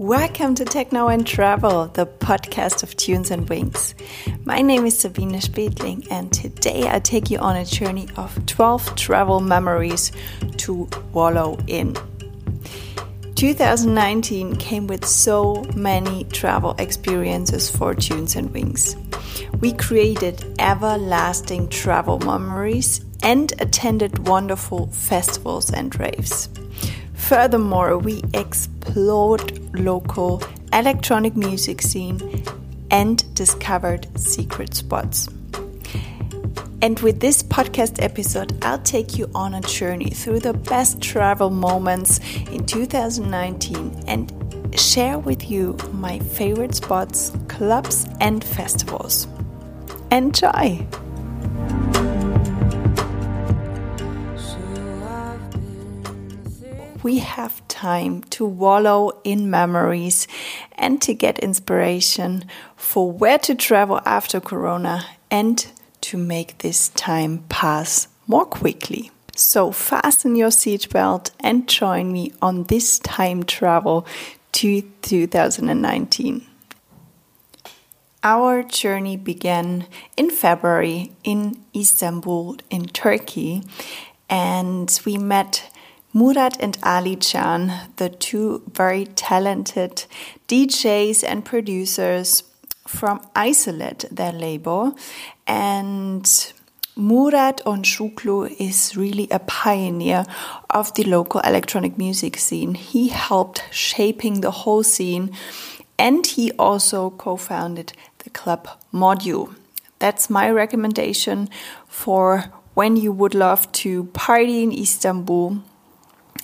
Welcome to Techno and Travel, the podcast of Tunes and Wings. My name is Sabine Spetling, and today I take you on a journey of 12 travel memories to wallow in. 2019 came with so many travel experiences for Tunes and Wings. We created everlasting travel memories and attended wonderful festivals and raves. Furthermore, we explored local electronic music scene and discovered secret spots. And with this podcast episode, I'll take you on a journey through the best travel moments in 2019 and share with you my favorite spots, clubs, and festivals. Enjoy! We have time to wallow in memories and to get inspiration for where to travel after Corona and to make this time pass more quickly. So fasten your seatbelt and join me on this time travel to 2019. Our journey began in February in Istanbul, in Turkey, and we met Murat and Ali Can, the two very talented DJs and producers from Isolate, their label. And Murat Onçuklu is really a pioneer of the local electronic music scene. He helped shaping the whole scene and he also co-founded the club Module. That's my recommendation for when you would love to party in Istanbul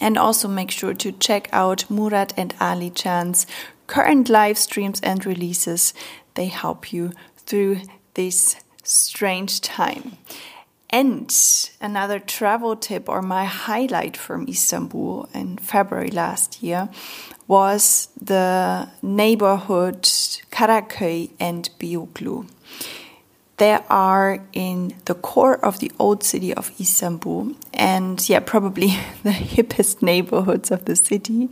and also make sure to check out Murat and Ali Can's current live streams and releases. They help you through this strange time. And another travel tip or my highlight from Istanbul in February last year was the neighborhood Karaköy and Beyoğlu. They are in the core of the old city of Istanbul and yeah, probably the hippest neighborhoods of the city.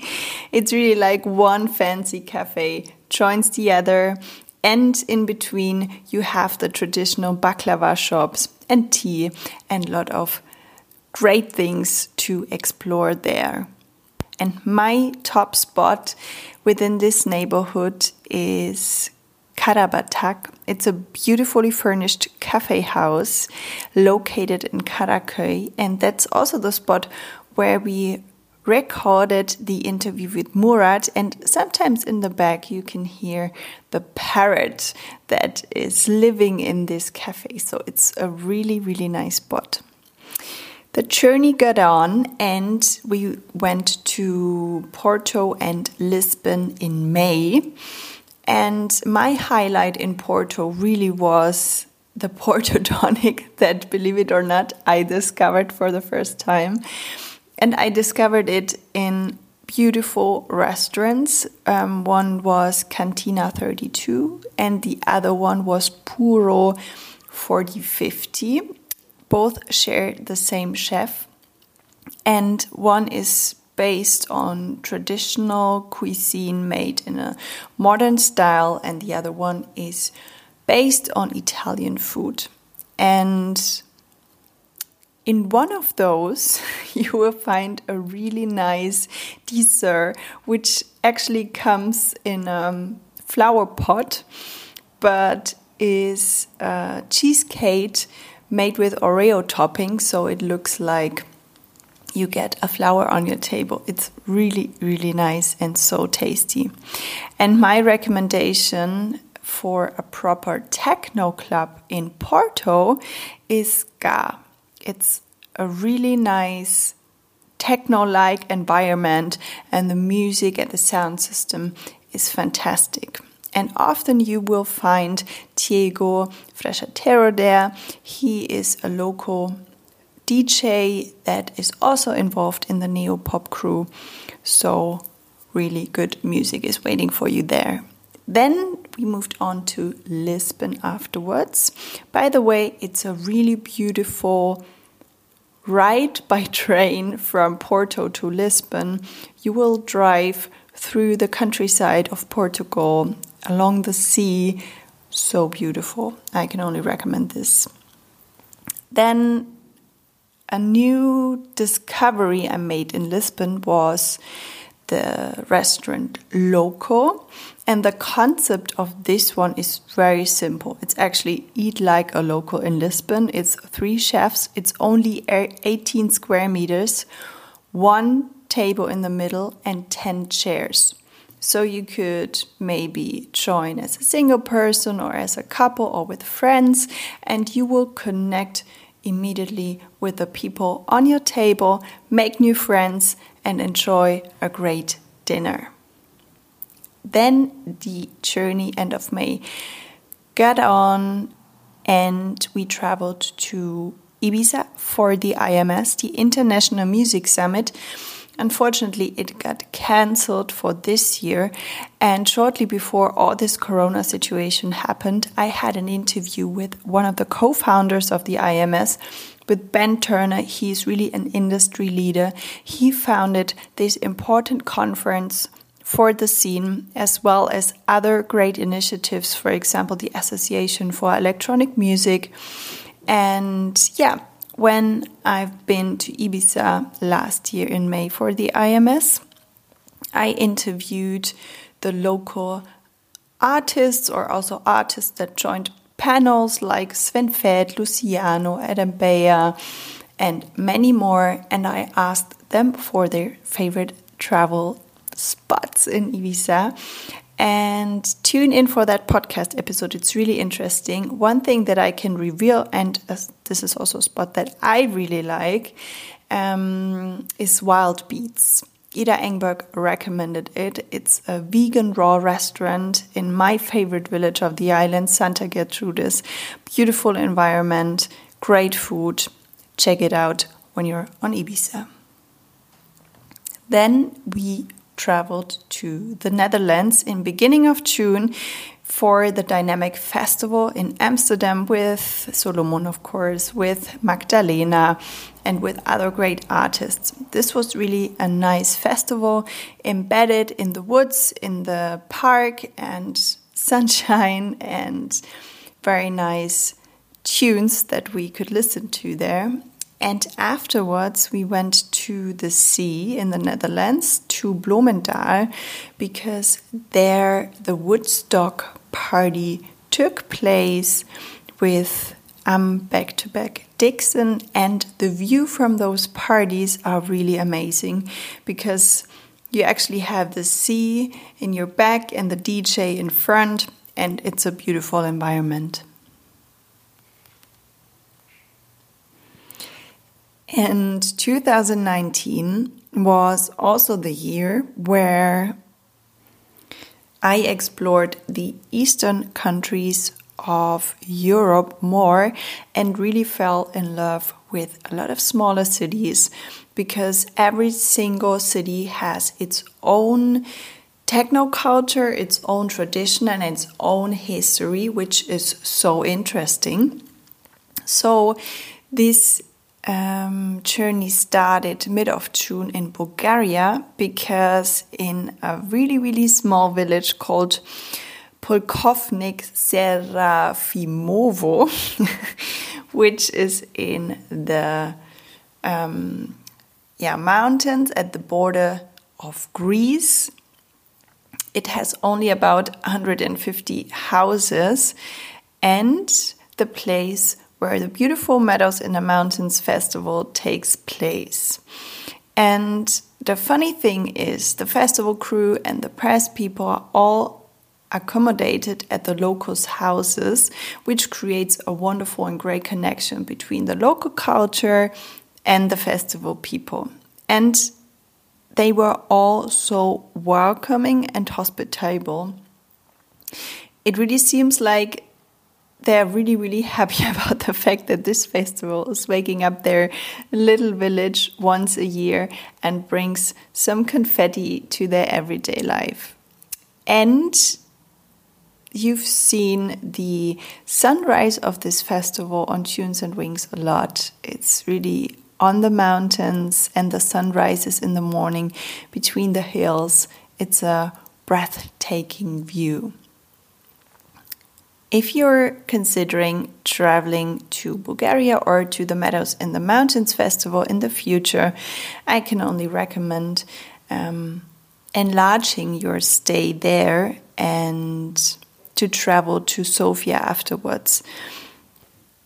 It's really like one fancy cafe joins the other and in between you have the traditional baklava shops and tea and a lot of great things to explore there. And my top spot within this neighborhood is Karabatak. It's a beautifully furnished cafe house located in Karaköy, and that's also the spot where we recorded the interview with Murat. And sometimes in the back, you can hear the parrot that is living in this cafe. So it's a really, really nice spot. The journey got on, and we went to Porto and Lisbon in May. And my highlight in Porto really was the Porto tonic that, believe it or not, I discovered for the first time. And I discovered it in beautiful restaurants. Um, one was Cantina 32, and the other one was Puro 4050. Both share the same chef, and one is based on traditional cuisine made in a modern style, and the other one is based on Italian food. And in one of those, you will find a really nice dessert, which actually comes in a flower pot, but is a cheesecake made with Oreo topping, so it looks like you get a flower on your table. It's really, really nice and so tasty. And my recommendation for a proper techno club in Porto is Ska. It's a really nice techno like environment, and the music and the sound system is fantastic. And often you will find Diego Frachatero there. He is a local DJ that is also involved in the Neopop crew. So, really good music is waiting for you there. Then we moved on to Lisbon afterwards. By the way, it's a really beautiful ride by train from Porto to Lisbon, you will drive through the countryside of Portugal along the sea. So beautiful. I can only recommend this. Then a new discovery I made in Lisbon was the restaurant Loco. And the concept of this one is very simple. It's actually eat like a local in Lisbon. It's three chefs, it's only 18 square meters, one table in the middle, and 10 chairs. So you could maybe join as a single person or as a couple or with friends, and you will connect immediately with the people on your table, make new friends, and enjoy a great dinner. Then the journey end of May got on and we traveled to Ibiza for the IMS, the International Music Summit. Unfortunately, it got cancelled for this year. And shortly before all this corona situation happened, I had an interview with one of the co founders of the IMS, with Ben Turner. He's really an industry leader. He founded this important conference for the scene, as well as other great initiatives, for example, the Association for Electronic Music. And yeah, when I've been to Ibiza last year in May for the IMS, I interviewed the local artists or also artists that joined panels like Sven Väth, Luciano, Adam Beyer, and many more. And I asked them for their favorite travel spots in Ibiza. And tune in for that podcast episode. It's really interesting. One thing that I can reveal, and this is also a spot that I really like, um, is Wild Beets. Ida Engberg recommended it. It's a vegan raw restaurant in my favorite village of the island, Santa Gertrudis. Beautiful environment, great food. Check it out when you're on Ibiza. Then we traveled to the Netherlands in beginning of June for the Diynamic Festival in Amsterdam with Solomun, of course, with Magdalena, and with other great artists. This was really a nice festival embedded in the woods, in the park, and sunshine, and very nice tunes that we could listen to there. And afterwards, we went to the sea in the Netherlands, to Bloemendaal, because there the Woodstock party took place with um, back to back Dixon, and the view from those parties are really amazing because you actually have the sea in your back and the DJ in front, and it's a beautiful environment. And 2019 was also the year where I explored the eastern countries of Europe more and really fell in love with a lot of smaller cities because every single city has its own techno culture, its own tradition, and its own history, which is so interesting. So, this um, journey started mid of June in Bulgaria because in a really, really small village called Polkovnik Serafimovo, which is in the um, yeah, mountains at the border of Greece. It has only about 150 houses, and the place where the Beautiful Meadows in the Mountains festival takes place. And the funny thing is, the festival crew and the press people are all accommodated at the locals' houses, which creates a wonderful and great connection between the local culture and the festival people. And they were all so welcoming and hospitable. It really seems like they're really, really happy about the fact that this festival is waking up their little village once a year and brings some confetti to their everyday life. And you've seen the sunrise of this festival on Tunes and Wings a lot. It's really on the mountains and the sun rises in the morning between the hills. It's a breathtaking view. If you're considering traveling to Bulgaria or to the Meadows in the Mountains Festival in the future, I can only recommend um, enlarging your stay there and to travel to Sofia afterwards.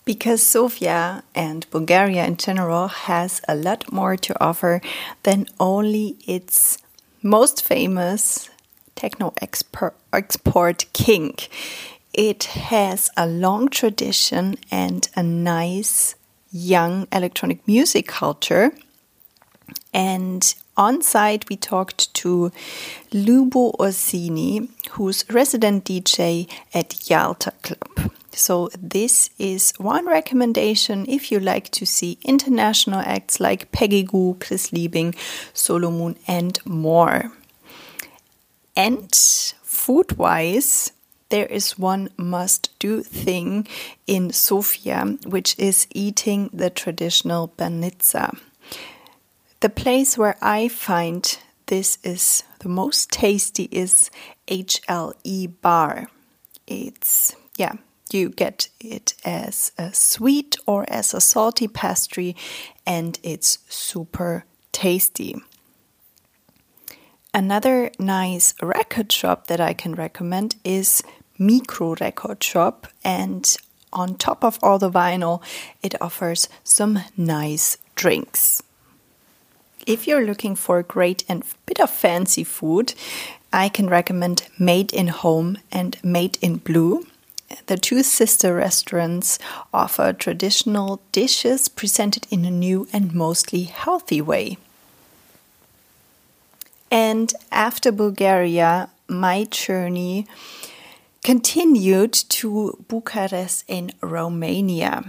Because Sofia and Bulgaria in general has a lot more to offer than only its most famous techno export, export KiNK. It has a long tradition and a nice young electronic music culture. And on site, we talked to Lubo Orsini, who's resident DJ at Yalta Club. So, this is one recommendation if you like to see international acts like Peggy Gou, Chris Liebing, Solomun, and more. And food wise, there is one must do thing in Sofia, which is eating the traditional banitsa. The place where I find this is the most tasty is HLE Bar. It's, yeah, you get it as a sweet or as a salty pastry, and it's super tasty. Another nice record shop that I can recommend is Micro Record Shop, and on top of all the vinyl, it offers some nice drinks. If you're looking for great and bit of fancy food, I can recommend Made in Home and Made in Blue. The two sister restaurants offer traditional dishes presented in a new and mostly healthy way. And after Bulgaria, my journey continued to Bucharest in Romania.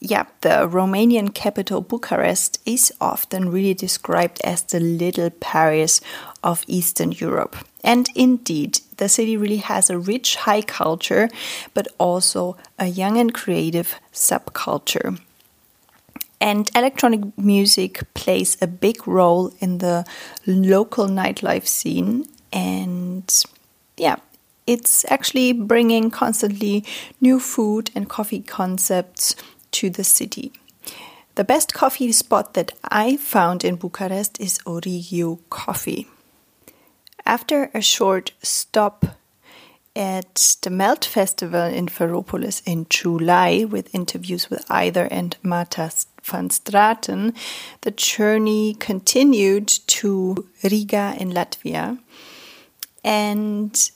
Yeah, the Romanian capital Bucharest is often really described as the little Paris of Eastern Europe. And indeed, the city really has a rich high culture, but also a young and creative subculture. And electronic music plays a big role in the local nightlife scene. And yeah, it's actually bringing constantly new food and coffee concepts to the city. The best coffee spot that I found in Bucharest is Origo Coffee. After a short stop at the Melt Festival in Ferropolis in July with interviews with Either and Marta van Straten, the journey continued to Riga in Latvia. And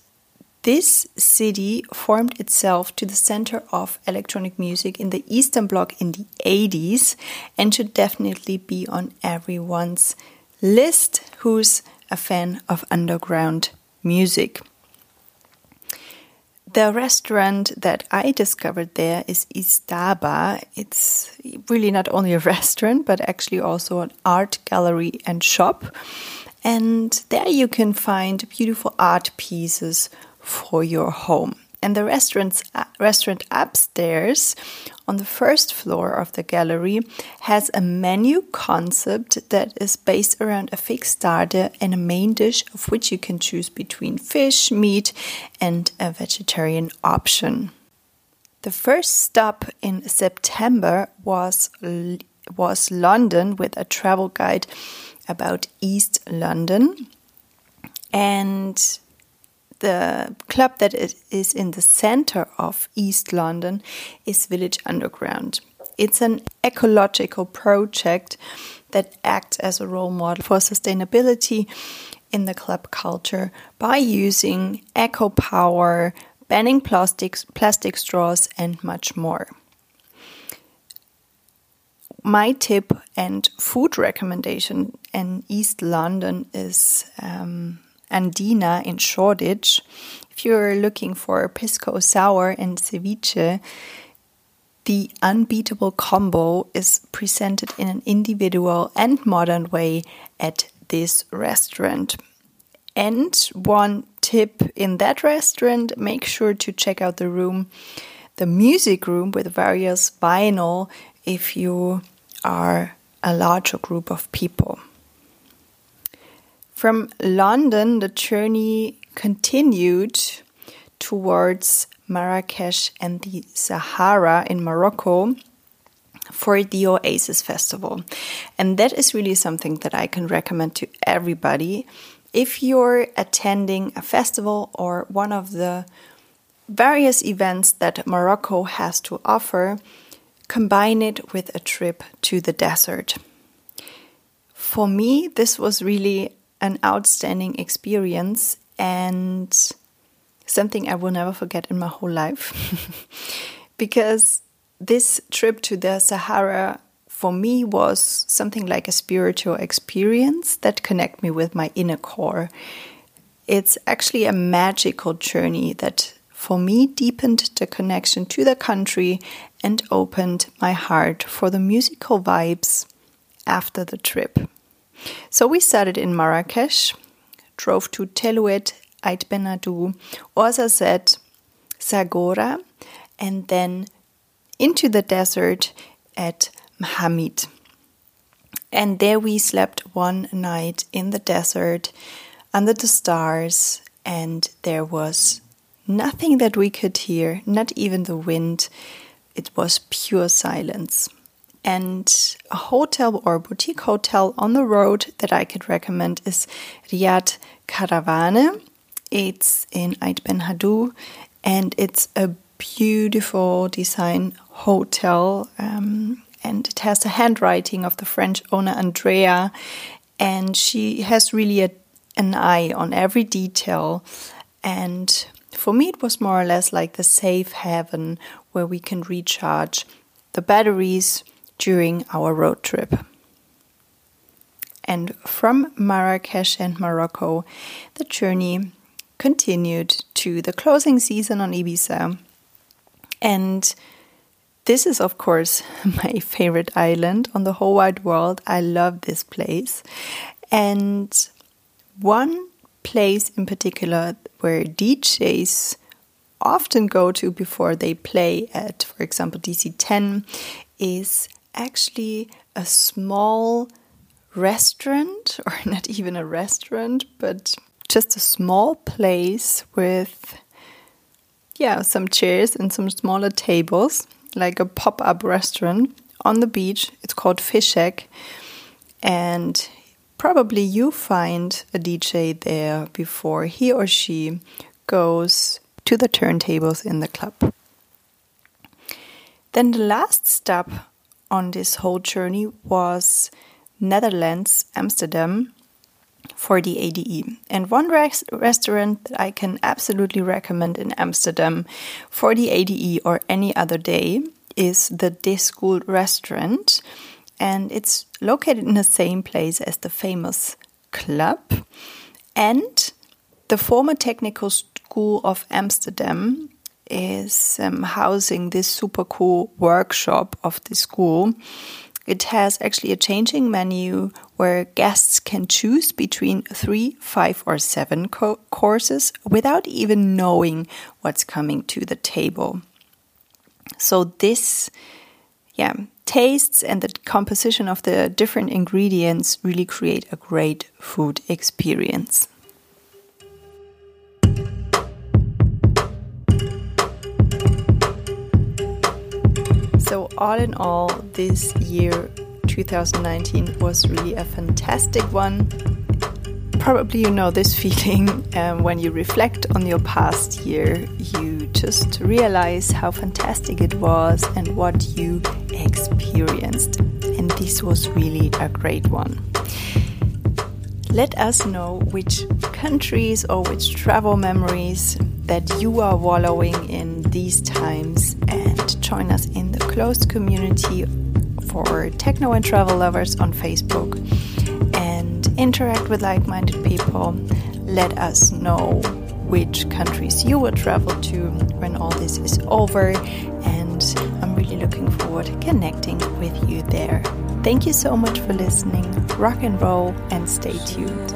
this city formed itself to the center of electronic music in the Eastern Bloc in the 80s and should definitely be on everyone's list who's a fan of underground music. The restaurant that I discovered there is Istaba. It's really not only a restaurant, but actually also an art gallery and shop. And there you can find beautiful art pieces for your home. And the restaurant's, uh, restaurant upstairs on the first floor of the gallery has a menu concept that is based around a fixed starter and a main dish of which you can choose between fish, meat, and a vegetarian option. The first stop in September was was London with a travel guide about East London. And the club that is in the center of East London is Village Underground. It's an ecological project that acts as a role model for sustainability in the club culture by using eco power, banning plastics, plastic straws, and much more. My tip and food recommendation in East London is um, Andina in Shoreditch. If you're looking for pisco sour and ceviche, the unbeatable combo is presented in an individual and modern way at this restaurant. And one tip in that restaurant make sure to check out the room, the music room with various vinyl if you are a larger group of people. From London, the journey continued towards Marrakesh and the Sahara in Morocco for the Oasis Festival. And that is really something that I can recommend to everybody. If you're attending a festival or one of the various events that Morocco has to offer, combine it with a trip to the desert. For me, this was really an outstanding experience and something I will never forget in my whole life. because this trip to the Sahara for me was something like a spiritual experience that connect me with my inner core. It's actually a magical journey that for me deepened the connection to the country and opened my heart for the musical vibes after the trip. So we started in Marrakesh, drove to Telouet, Ait Ben Haddou, Ouarzazate, Zagora, and then into the desert at M'Hamid. And there we slept one night in the desert under the stars, and there was nothing that we could hear, not even the wind. It was pure silence. And a hotel or boutique hotel on the road that I could recommend is Riad Caravane. It's in Ait Ben Haddou and it's a beautiful design hotel, um, and it has the handwriting of the French owner Andrea, and she has really a, an eye on every detail. And for me, it was more or less like the safe haven where we can recharge the batteries during our road trip. And from Marrakesh and Morocco, the journey continued to the closing season on Ibiza. And this is, of course, my favorite island on the whole wide world. I love this place. And one place in particular where DJs often go to before they play at, for example, DC 10 is actually a small restaurant, or not even a restaurant, but just a small place with, yeah, some chairs and some smaller tables like a pop up restaurant on the beach. It's called Fish Shack. And probably you find a DJ there before he or she goes to the turntables in the club. Then the last stop on this whole journey was Netherlands, Amsterdam, for the ADE. And one res restaurant that I can absolutely recommend in Amsterdam for the ADE or any other day is the De School restaurant. And it's located in the same place as the famous club. And the former technical school of Amsterdam is um, housing this super cool workshop of the school it has actually a changing menu where guests can choose between three, five, or seven co courses without even knowing what's coming to the table. So, this, yeah, tastes and the composition of the different ingredients really create a great food experience. So, all in all, this year 2019 was really a fantastic one. Probably you know this feeling um, when you reflect on your past year, you just realize how fantastic it was and what you experienced. And this was really a great one. Let us know which countries or which travel memories that you are wallowing in these times and join us in closed community for techno and travel lovers on Facebook and interact with like minded people. Let us know which countries you will travel to when all this is over, and I'm really looking forward to connecting with you there. Thank you so much for listening. Rock and roll and stay tuned.